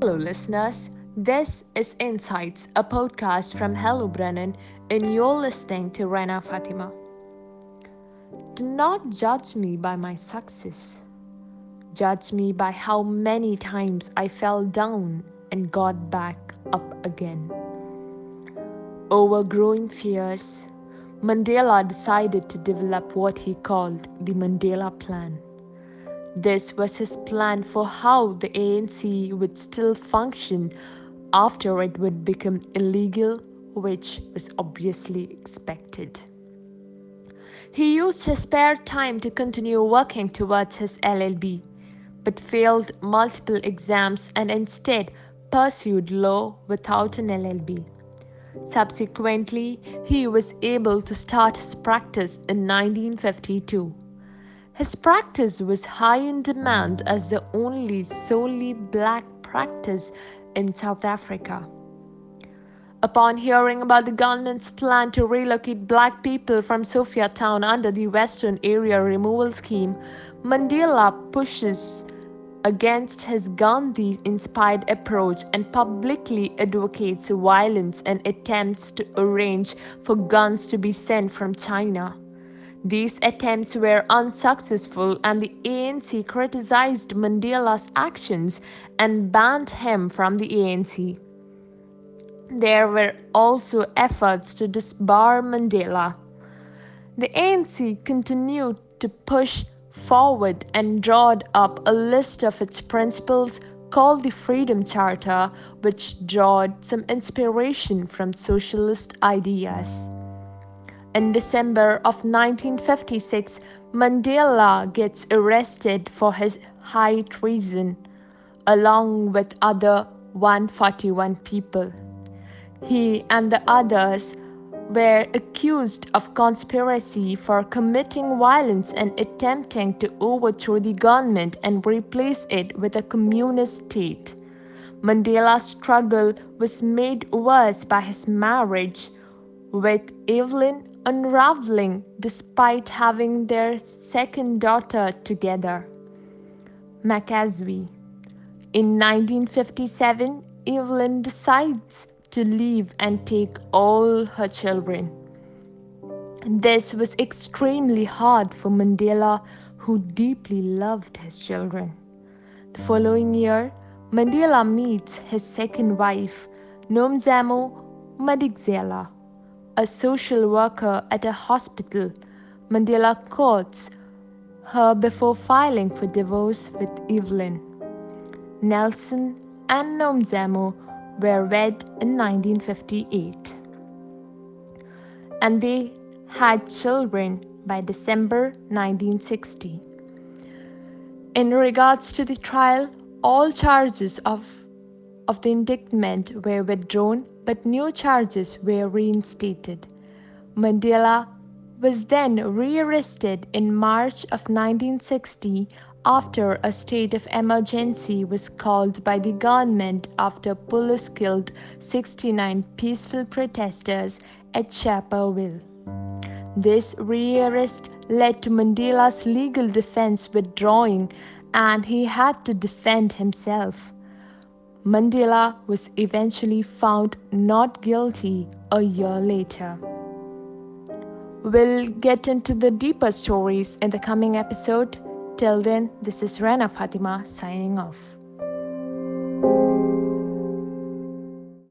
Hello, listeners. This is Insights, a podcast from Hello Brennan, and you're listening to Rena Fatima. Do not judge me by my success. Judge me by how many times I fell down and got back up again. Overgrowing fears, Mandela decided to develop what he called the Mandela Plan. This was his plan for how the ANC would still function after it would become illegal, which was obviously expected. He used his spare time to continue working towards his LLB, but failed multiple exams and instead pursued law without an LLB. Subsequently, he was able to start his practice in 1952. His practice was high in demand as the only solely black practice in South Africa. Upon hearing about the government's plan to relocate black people from Sophiatown under the Western Area Removal Scheme, Mandela pushes against his Gandhi inspired approach and publicly advocates violence and attempts to arrange for guns to be sent from China. These attempts were unsuccessful, and the ANC criticized Mandela's actions and banned him from the ANC. There were also efforts to disbar Mandela. The ANC continued to push forward and drawed up a list of its principles called the Freedom Charter, which drawed some inspiration from socialist ideas. In December of 1956, Mandela gets arrested for his high treason, along with other 141 people. He and the others were accused of conspiracy for committing violence and attempting to overthrow the government and replace it with a communist state. Mandela's struggle was made worse by his marriage with Evelyn unraveling despite having their second daughter together. Makaziwe. In 1957, Evelyn decides to leave and take all her children. This was extremely hard for Mandela, who deeply loved his children. The following year, Mandela meets his second wife, Nomzamo Madikizela, a social worker at a hospital. Mandela courts her before filing for divorce with Evelyn. Nelson and Nomzamo were wed in 1958. And they had children by December 1960. In regards to the trial, all charges of, of the indictment were withdrawn, but new charges were reinstated. Mandela was then rearrested in March of 1960 after a state of emergency was called by the government after police killed 69 peaceful protesters at Sharpeville. This rearrest led to Mandela's legal defense withdrawing and he had to defend himself. Mandela was eventually found not guilty a year later. We'll get into the deeper stories in the coming episode. Till then, this is Rana Fatima signing off.